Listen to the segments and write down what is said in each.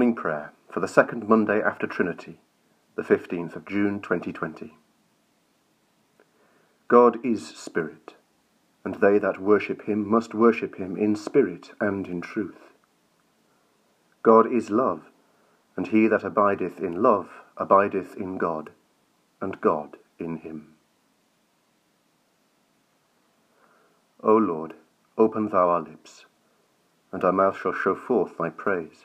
Morning Prayer for the second Monday after Trinity, the 15th of June 2020. God is Spirit, and they that worship him must worship him in spirit and in truth. God is love, and he that abideth in love abideth in God, and God in him. O Lord, open thou our lips, and our mouth shall show forth thy praise.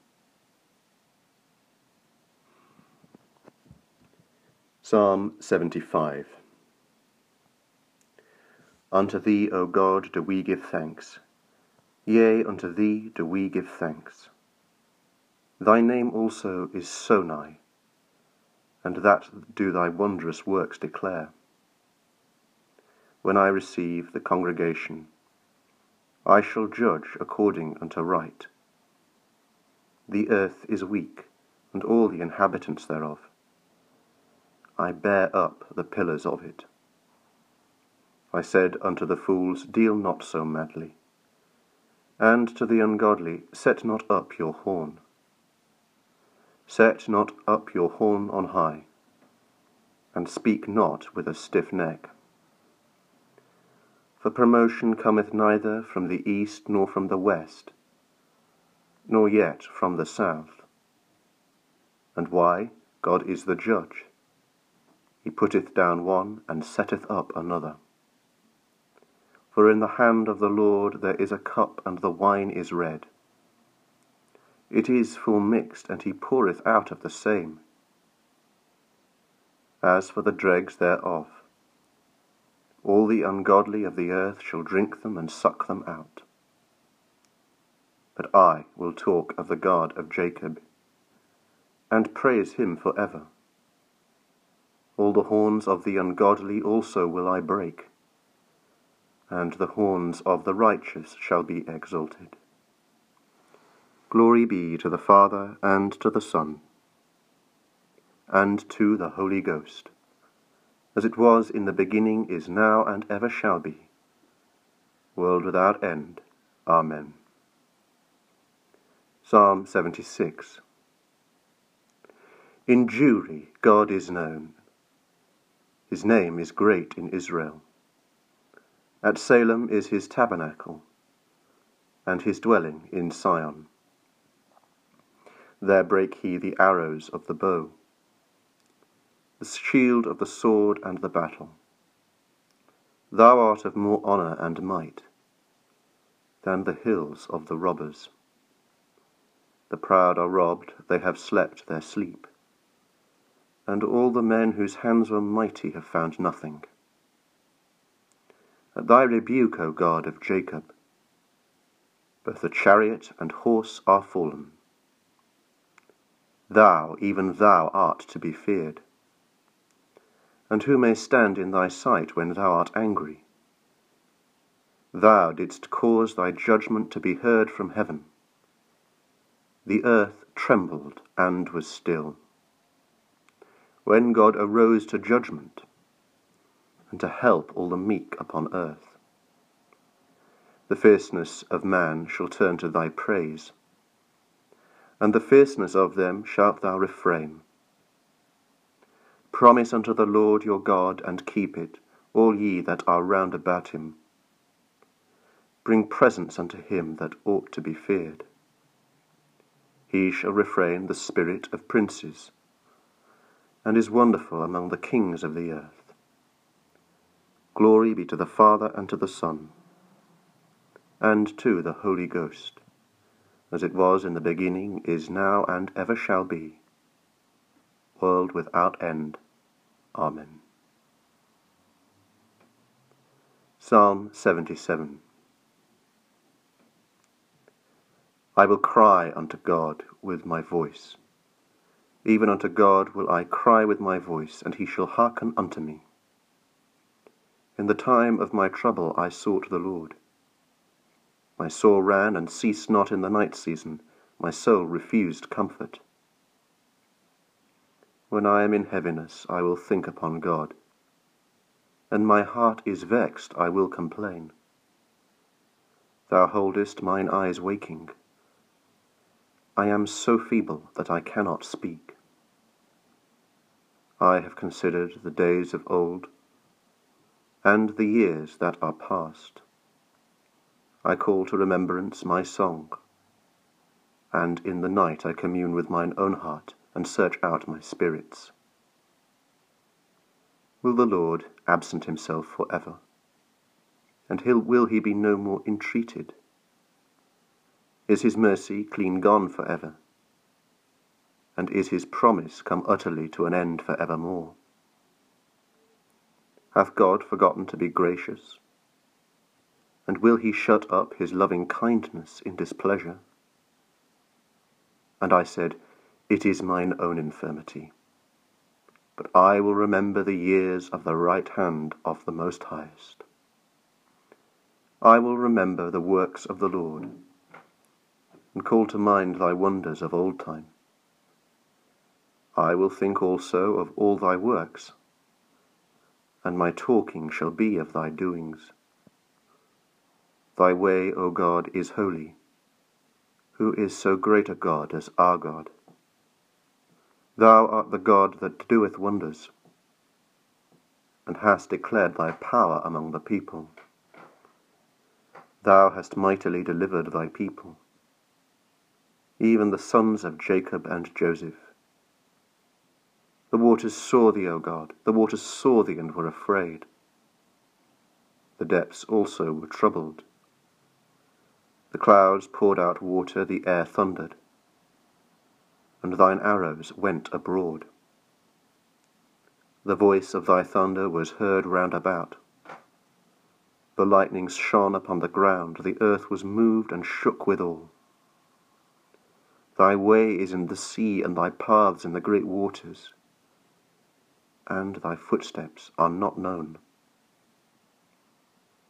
Psalm 75 Unto thee, O God, do we give thanks. Yea, unto thee do we give thanks. Thy name also is so nigh, and that do thy wondrous works declare. When I receive the congregation, I shall judge according unto right. The earth is weak, and all the inhabitants thereof. I bear up the pillars of it. I said unto the fools, Deal not so madly. And to the ungodly, Set not up your horn. Set not up your horn on high, and speak not with a stiff neck. For promotion cometh neither from the east nor from the west, nor yet from the south. And why? God is the judge. He putteth down one, and setteth up another. For in the hand of the Lord there is a cup, and the wine is red. It is full mixed, and he poureth out of the same. As for the dregs thereof, all the ungodly of the earth shall drink them and suck them out. But I will talk of the God of Jacob, and praise him for ever. All the horns of the ungodly also will I break, and the horns of the righteous shall be exalted. Glory be to the Father, and to the Son, and to the Holy Ghost, as it was in the beginning, is now, and ever shall be, world without end. Amen. Psalm 76 In Jewry God is known his name is great in Israel. At Salem is his tabernacle, and his dwelling in Sion. There brake he the arrows of the bow, the shield of the sword and the battle. Thou art of more honour and might than the hills of the robbers. The proud are robbed, they have slept their sleep and all the men whose hands were mighty have found nothing. at thy rebuke, O God of Jacob. Both the chariot and horse are fallen. Thou, even thou, art to be feared. And who may stand in thy sight when thou art angry? Thou didst cause thy judgment to be heard from heaven. The earth trembled and was still. When God arose to judgment, and to help all the meek upon earth. The fierceness of man shall turn to thy praise, and the fierceness of them shalt thou refrain. Promise unto the Lord your God, and keep it, all ye that are round about him. Bring presents unto him that ought to be feared. He shall refrain the spirit of princes, and is wonderful among the kings of the earth. Glory be to the Father, and to the Son, and to the Holy Ghost, as it was in the beginning, is now, and ever shall be, world without end. Amen. Psalm 77 I will cry unto God with my voice. Even unto God will I cry with my voice, and he shall hearken unto me. In the time of my trouble I sought the Lord. My soul ran and ceased not in the night season, my soul refused comfort. When I am in heaviness, I will think upon God. And my heart is vexed, I will complain. Thou holdest mine eyes waking. I am so feeble that I cannot speak. I have considered the days of old and the years that are past. I call to remembrance my song, and in the night I commune with mine own heart and search out my spirits. Will the Lord absent himself for ever? And will he be no more entreated? Is his mercy clean gone for ever? And is his promise come utterly to an end for evermore? Hath God forgotten to be gracious? And will he shut up his loving kindness in displeasure? And I said, It is mine own infirmity. But I will remember the years of the right hand of the Most Highest. I will remember the works of the Lord, and call to mind thy wonders of old time. I will think also of all thy works and my talking shall be of thy doings. Thy way, O God, is holy. Who is so great a God as our God? Thou art the God that doeth wonders, and hast declared thy power among the people. Thou hast mightily delivered thy people, even the sons of Jacob and Joseph. The waters saw thee, O God, the waters saw thee and were afraid. The depths also were troubled. The clouds poured out water, the air thundered, and thine arrows went abroad. The voice of thy thunder was heard round about. The lightnings shone upon the ground, the earth was moved and shook withal. Thy way is in the sea, and thy paths in the great waters and thy footsteps are not known.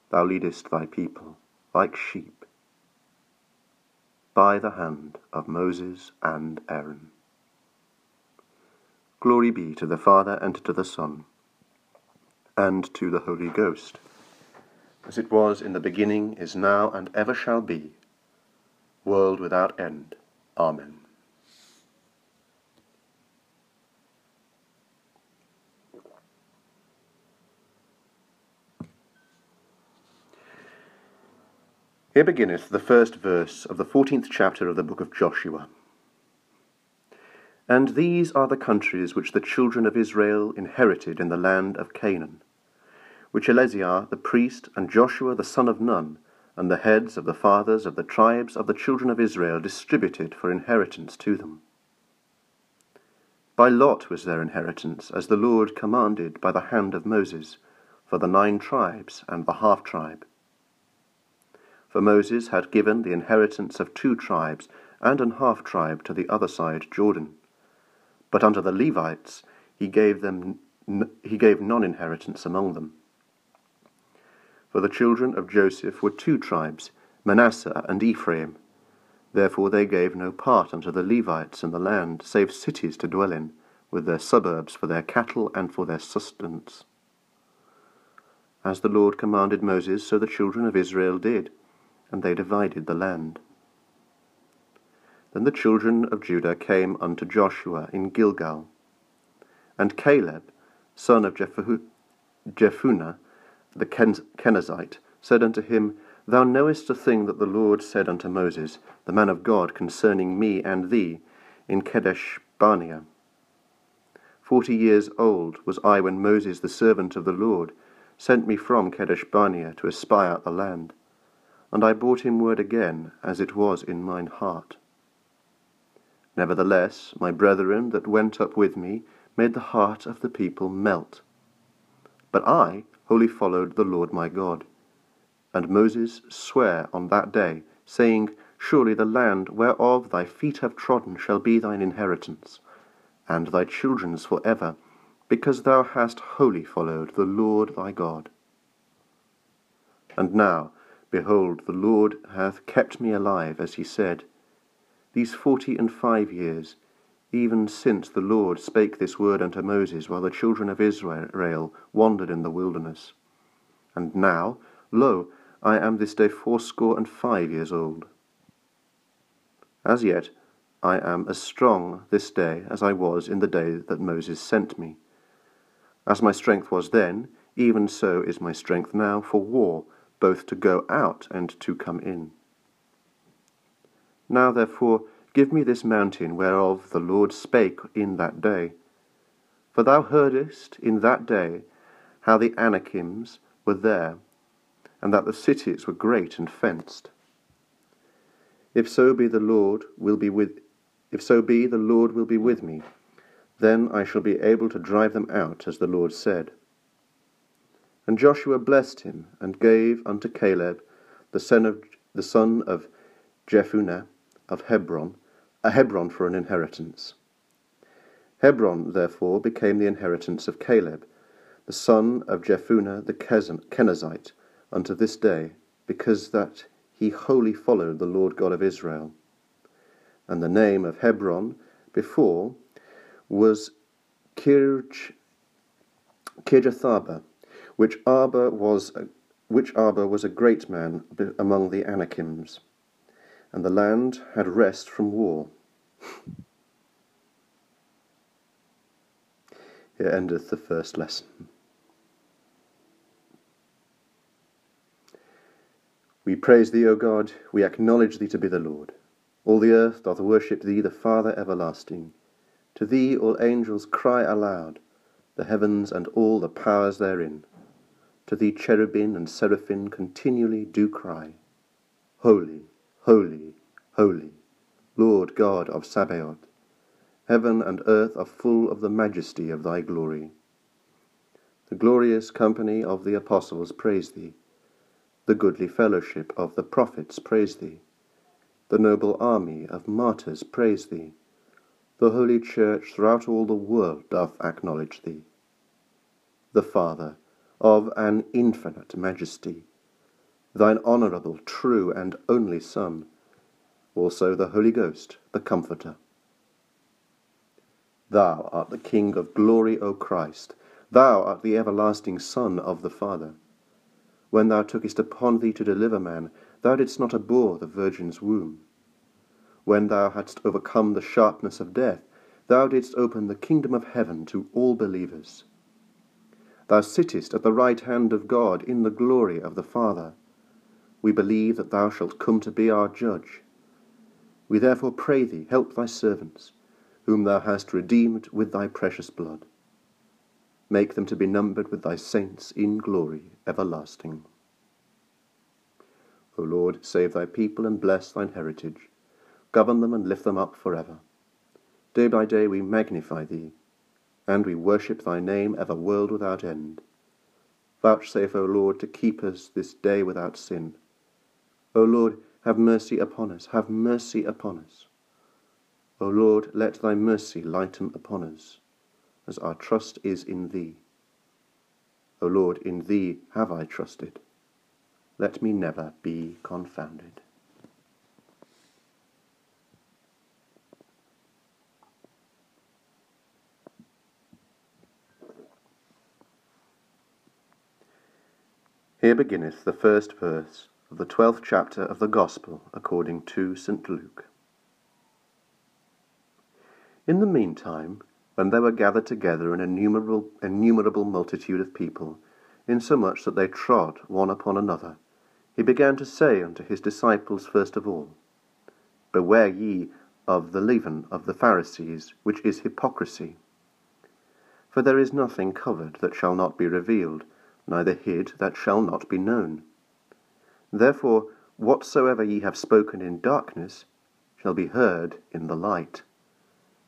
Thou leadest thy people like sheep by the hand of Moses and Aaron. Glory be to the Father and to the Son and to the Holy Ghost, as it was in the beginning, is now, and ever shall be, world without end. Amen. Here beginneth the first verse of the fourteenth chapter of the book of Joshua. And these are the countries which the children of Israel inherited in the land of Canaan, which Eleazar the priest and Joshua the son of Nun and the heads of the fathers of the tribes of the children of Israel distributed for inheritance to them. By lot was their inheritance, as the Lord commanded by the hand of Moses, for the nine tribes and the half tribe. For Moses had given the inheritance of two tribes and an half tribe to the other side Jordan. But unto the Levites he gave them he gave non inheritance among them. For the children of Joseph were two tribes, Manasseh and Ephraim. Therefore they gave no part unto the Levites in the land, save cities to dwell in, with their suburbs for their cattle and for their sustenance. As the Lord commanded Moses, so the children of Israel did, and they divided the land. Then the children of Judah came unto Joshua in Gilgal, and Caleb, son of Jephunneh, the Kenizzite, said unto him, Thou knowest a thing that the Lord said unto Moses, the man of God, concerning me and thee, in Kadesh Barnea. Forty years old was I when Moses, the servant of the Lord, sent me from Kadesh Barnea to espy out the land. And I brought him word again, as it was in mine heart. Nevertheless, my brethren that went up with me made the heart of the people melt. But I wholly followed the Lord my God. And Moses sware on that day, saying, Surely the land whereof thy feet have trodden shall be thine inheritance, and thy children's for ever, because thou hast wholly followed the Lord thy God. And now, behold, the Lord hath kept me alive, as he said, these forty and five years, even since the Lord spake this word unto Moses, while the children of Israel wandered in the wilderness. And now, lo, I am this day fourscore and five years old. As yet, I am as strong this day as I was in the day that Moses sent me. As my strength was then, even so is my strength now for war, both to go out and to come in. Now therefore give me this mountain whereof the Lord spake in that day. For thou heardest in that day how the Anakims were there, and that the cities were great and fenced. If so be the Lord will be with if so be the Lord will be with me, then I shall be able to drive them out, as the Lord said. And Joshua blessed him, and gave unto Caleb, the son of, the son of Jephunneh of Hebron, a Hebron for an inheritance. Hebron, therefore, became the inheritance of Caleb, the son of Jephunneh the Kenizzite, unto this day, because that he wholly followed the Lord God of Israel. And the name of Hebron before was Kirj, Kirjatharba, which Arba was which Arba was a great man among the Anakims, and the land had rest from war. Here endeth the first lesson. We praise thee, O God, we acknowledge thee to be the Lord. All the earth doth worship thee, the Father everlasting. To thee all angels cry aloud, the heavens and all the powers therein. To thee cherubim and seraphim continually do cry, Holy, holy, holy, Lord God of Sabaoth. Heaven and earth are full of the majesty of thy glory. The glorious company of the apostles praise thee. The goodly fellowship of the prophets praise thee. The noble army of martyrs praise thee. The holy church throughout all the world doth acknowledge thee. The Father, of an infinite majesty, thine honourable, true, and only Son, also the Holy Ghost, the Comforter. Thou art the King of glory, O Christ, thou art the everlasting Son of the Father. When thou tookest upon thee to deliver man, thou didst not abhor the Virgin's womb. When thou hadst overcome the sharpness of death, thou didst open the kingdom of heaven to all believers. Thou sittest at the right hand of God in the glory of the Father. We believe that thou shalt come to be our judge. We therefore pray thee, help thy servants, whom thou hast redeemed with thy precious blood make them to be numbered with thy saints in glory everlasting. O Lord, save thy people and bless thine heritage. Govern them and lift them up for ever. Day by day we magnify thee, and we worship thy name ever world without end. Vouchsafe, O Lord, to keep us this day without sin. O Lord, have mercy upon us, have mercy upon us. O Lord, let thy mercy lighten upon us, as our trust is in thee. O Lord, in thee have I trusted. Let me never be confounded. Here beginneth the first verse of the twelfth chapter of the Gospel according to St. Luke. In the meantime, when there were gathered together an innumerable, innumerable multitude of people, insomuch that they trod one upon another, he began to say unto his disciples first of all, Beware ye of the leaven of the Pharisees, which is hypocrisy. For there is nothing covered that shall not be revealed, neither hid that shall not be known. Therefore, whatsoever ye have spoken in darkness shall be heard in the light,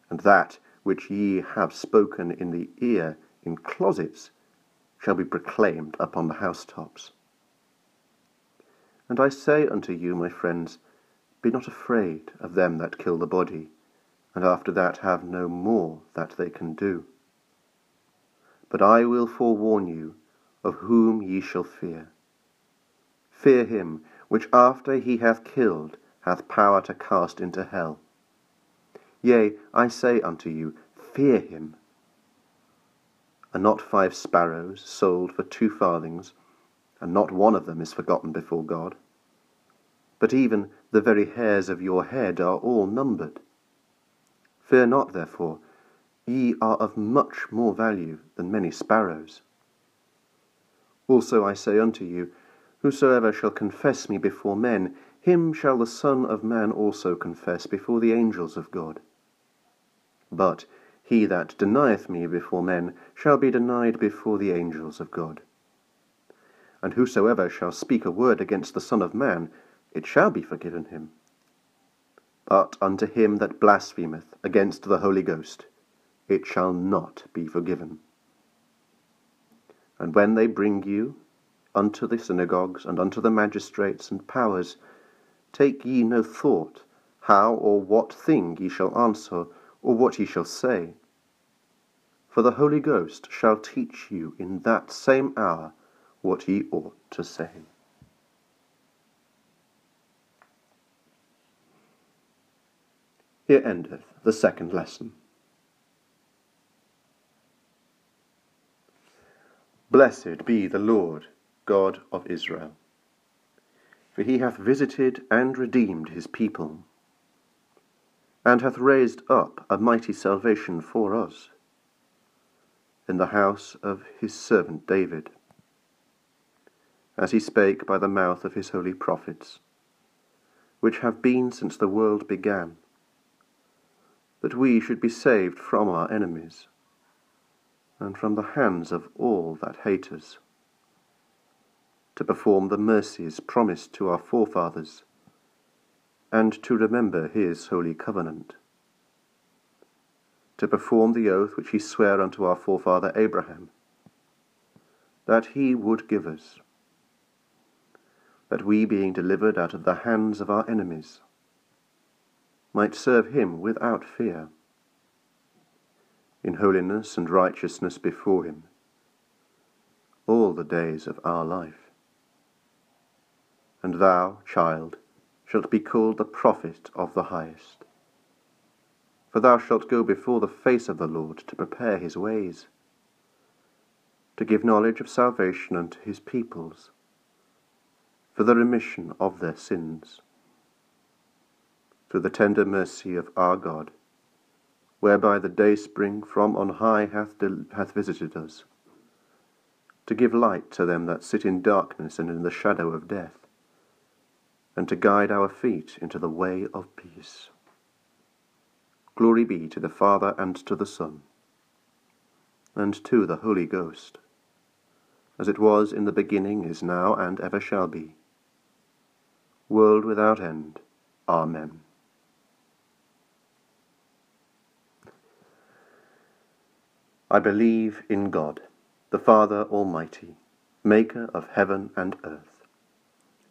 and that which ye have spoken in the ear in closets shall be proclaimed upon the housetops. And I say unto you, my friends, be not afraid of them that kill the body, and after that have no more that they can do. But I will forewarn you of whom ye shall fear. Fear him which after he hath killed hath power to cast into hell. Yea, I say unto you, fear him. Are not five sparrows sold for two farthings, and not one of them is forgotten before God? But even the very hairs of your head are all numbered. Fear not, therefore, ye are of much more value than many sparrows. Also I say unto you, Whosoever shall confess me before men, him shall the Son of Man also confess before the angels of God. But he that denieth me before men shall be denied before the angels of God. And whosoever shall speak a word against the Son of Man, it shall be forgiven him. But unto him that blasphemeth against the Holy Ghost, it shall not be forgiven. And when they bring you unto the synagogues and unto the magistrates and powers, take ye no thought how or what thing ye shall answer, or what ye shall say. For the Holy Ghost shall teach you in that same hour what ye ought to say. Here endeth the second lesson. Blessed be the Lord God of Israel, for he hath visited and redeemed his people, and hath raised up a mighty salvation for us in the house of his servant David, as he spake by the mouth of his holy prophets, which have been since the world began, that we should be saved from our enemies and from the hands of all that hate us, to perform the mercies promised to our forefathers, and to remember his holy covenant, to perform the oath which he sware unto our forefather Abraham, that he would give us, that we, being delivered out of the hands of our enemies, might serve him without fear in holiness and righteousness before him all the days of our life. And thou, child, shalt be called the prophet of the highest. For thou shalt go before the face of the Lord to prepare his ways, to give knowledge of salvation unto his peoples, for the remission of their sins, through the tender mercy of our God whereby the dayspring from on high hath, hath visited us, to give light to them that sit in darkness and in the shadow of death, and to guide our feet into the way of peace. Glory be to the Father and to the Son, and to the Holy Ghost, as it was in the beginning, is now, and ever shall be, world without end. Amen. I believe in God, the Father Almighty, maker of heaven and earth,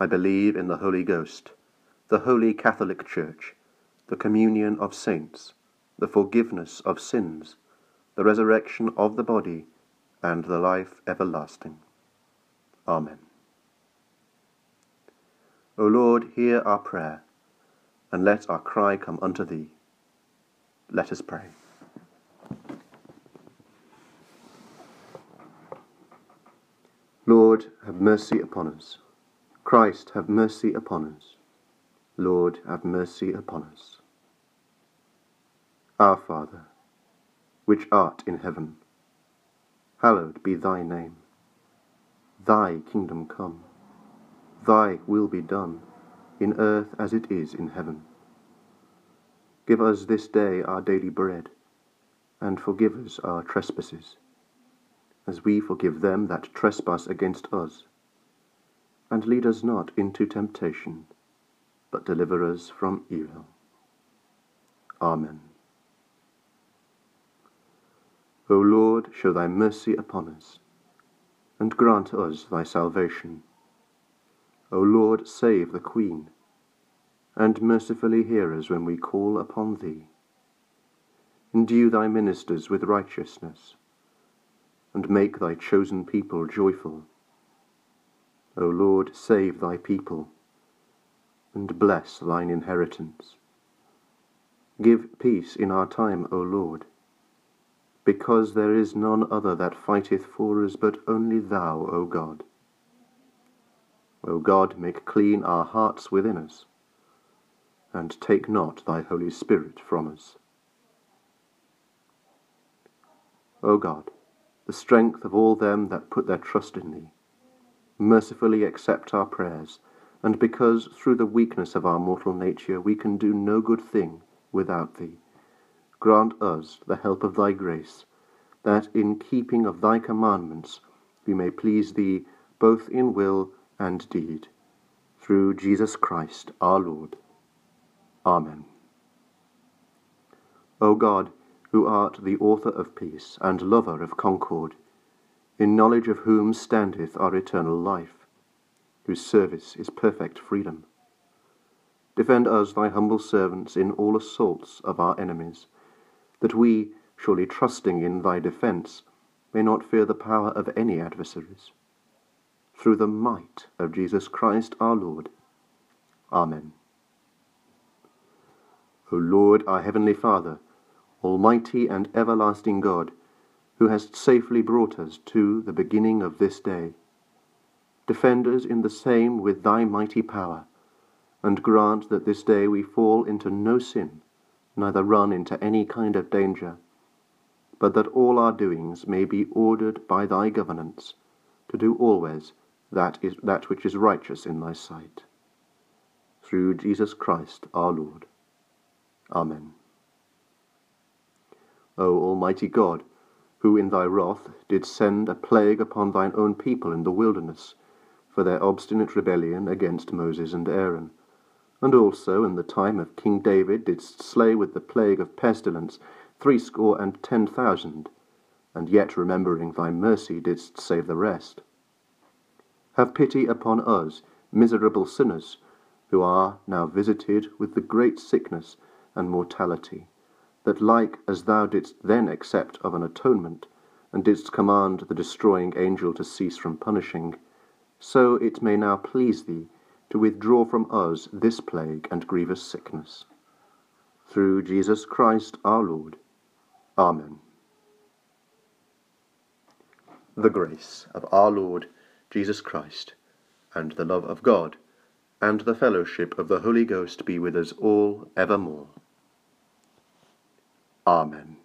I believe in the Holy Ghost, the holy Catholic Church, the communion of saints, the forgiveness of sins, the resurrection of the body, and the life everlasting. Amen. O Lord, hear our prayer, and let our cry come unto thee. Let us pray. Lord, have mercy upon us. Christ, have mercy upon us. Lord, have mercy upon us. Our Father, which art in heaven, hallowed be thy name. Thy kingdom come, thy will be done, in earth as it is in heaven. Give us this day our daily bread, and forgive us our trespasses as we forgive them that trespass against us. And lead us not into temptation, but deliver us from evil. Amen. O Lord, show thy mercy upon us, and grant us thy salvation. O Lord, save the Queen, and mercifully hear us when we call upon thee. Endue thy ministers with righteousness and make thy chosen people joyful. O Lord, save thy people, and bless thine inheritance. Give peace in our time, O Lord, because there is none other that fighteth for us but only thou, O God. O God, make clean our hearts within us, and take not thy Holy Spirit from us. O God, the strength of all them that put their trust in thee. Mercifully accept our prayers, and because through the weakness of our mortal nature we can do no good thing without thee, grant us the help of thy grace, that in keeping of thy commandments we may please thee both in will and deed. Through Jesus Christ our Lord. Amen. O God, who art the author of peace and lover of concord, in knowledge of whom standeth our eternal life, whose service is perfect freedom. Defend us, thy humble servants, in all assaults of our enemies, that we, surely trusting in thy defence, may not fear the power of any adversaries. Through the might of Jesus Christ our Lord. Amen. O Lord, our heavenly Father, Almighty and everlasting God, who hast safely brought us to the beginning of this day. Defend us in the same with thy mighty power, and grant that this day we fall into no sin, neither run into any kind of danger, but that all our doings may be ordered by thy governance, to do always that is that which is righteous in thy sight. Through Jesus Christ our Lord. Amen. O Almighty God, who in thy wrath didst send a plague upon thine own people in the wilderness, for their obstinate rebellion against Moses and Aaron, and also in the time of King David didst slay with the plague of pestilence threescore and ten thousand, and yet remembering thy mercy didst save the rest. Have pity upon us, miserable sinners, who are now visited with the great sickness and mortality that like as thou didst then accept of an atonement, and didst command the destroying angel to cease from punishing, so it may now please thee to withdraw from us this plague and grievous sickness. Through Jesus Christ our Lord. Amen. The grace of our Lord Jesus Christ, and the love of God, and the fellowship of the Holy Ghost be with us all evermore. Amen.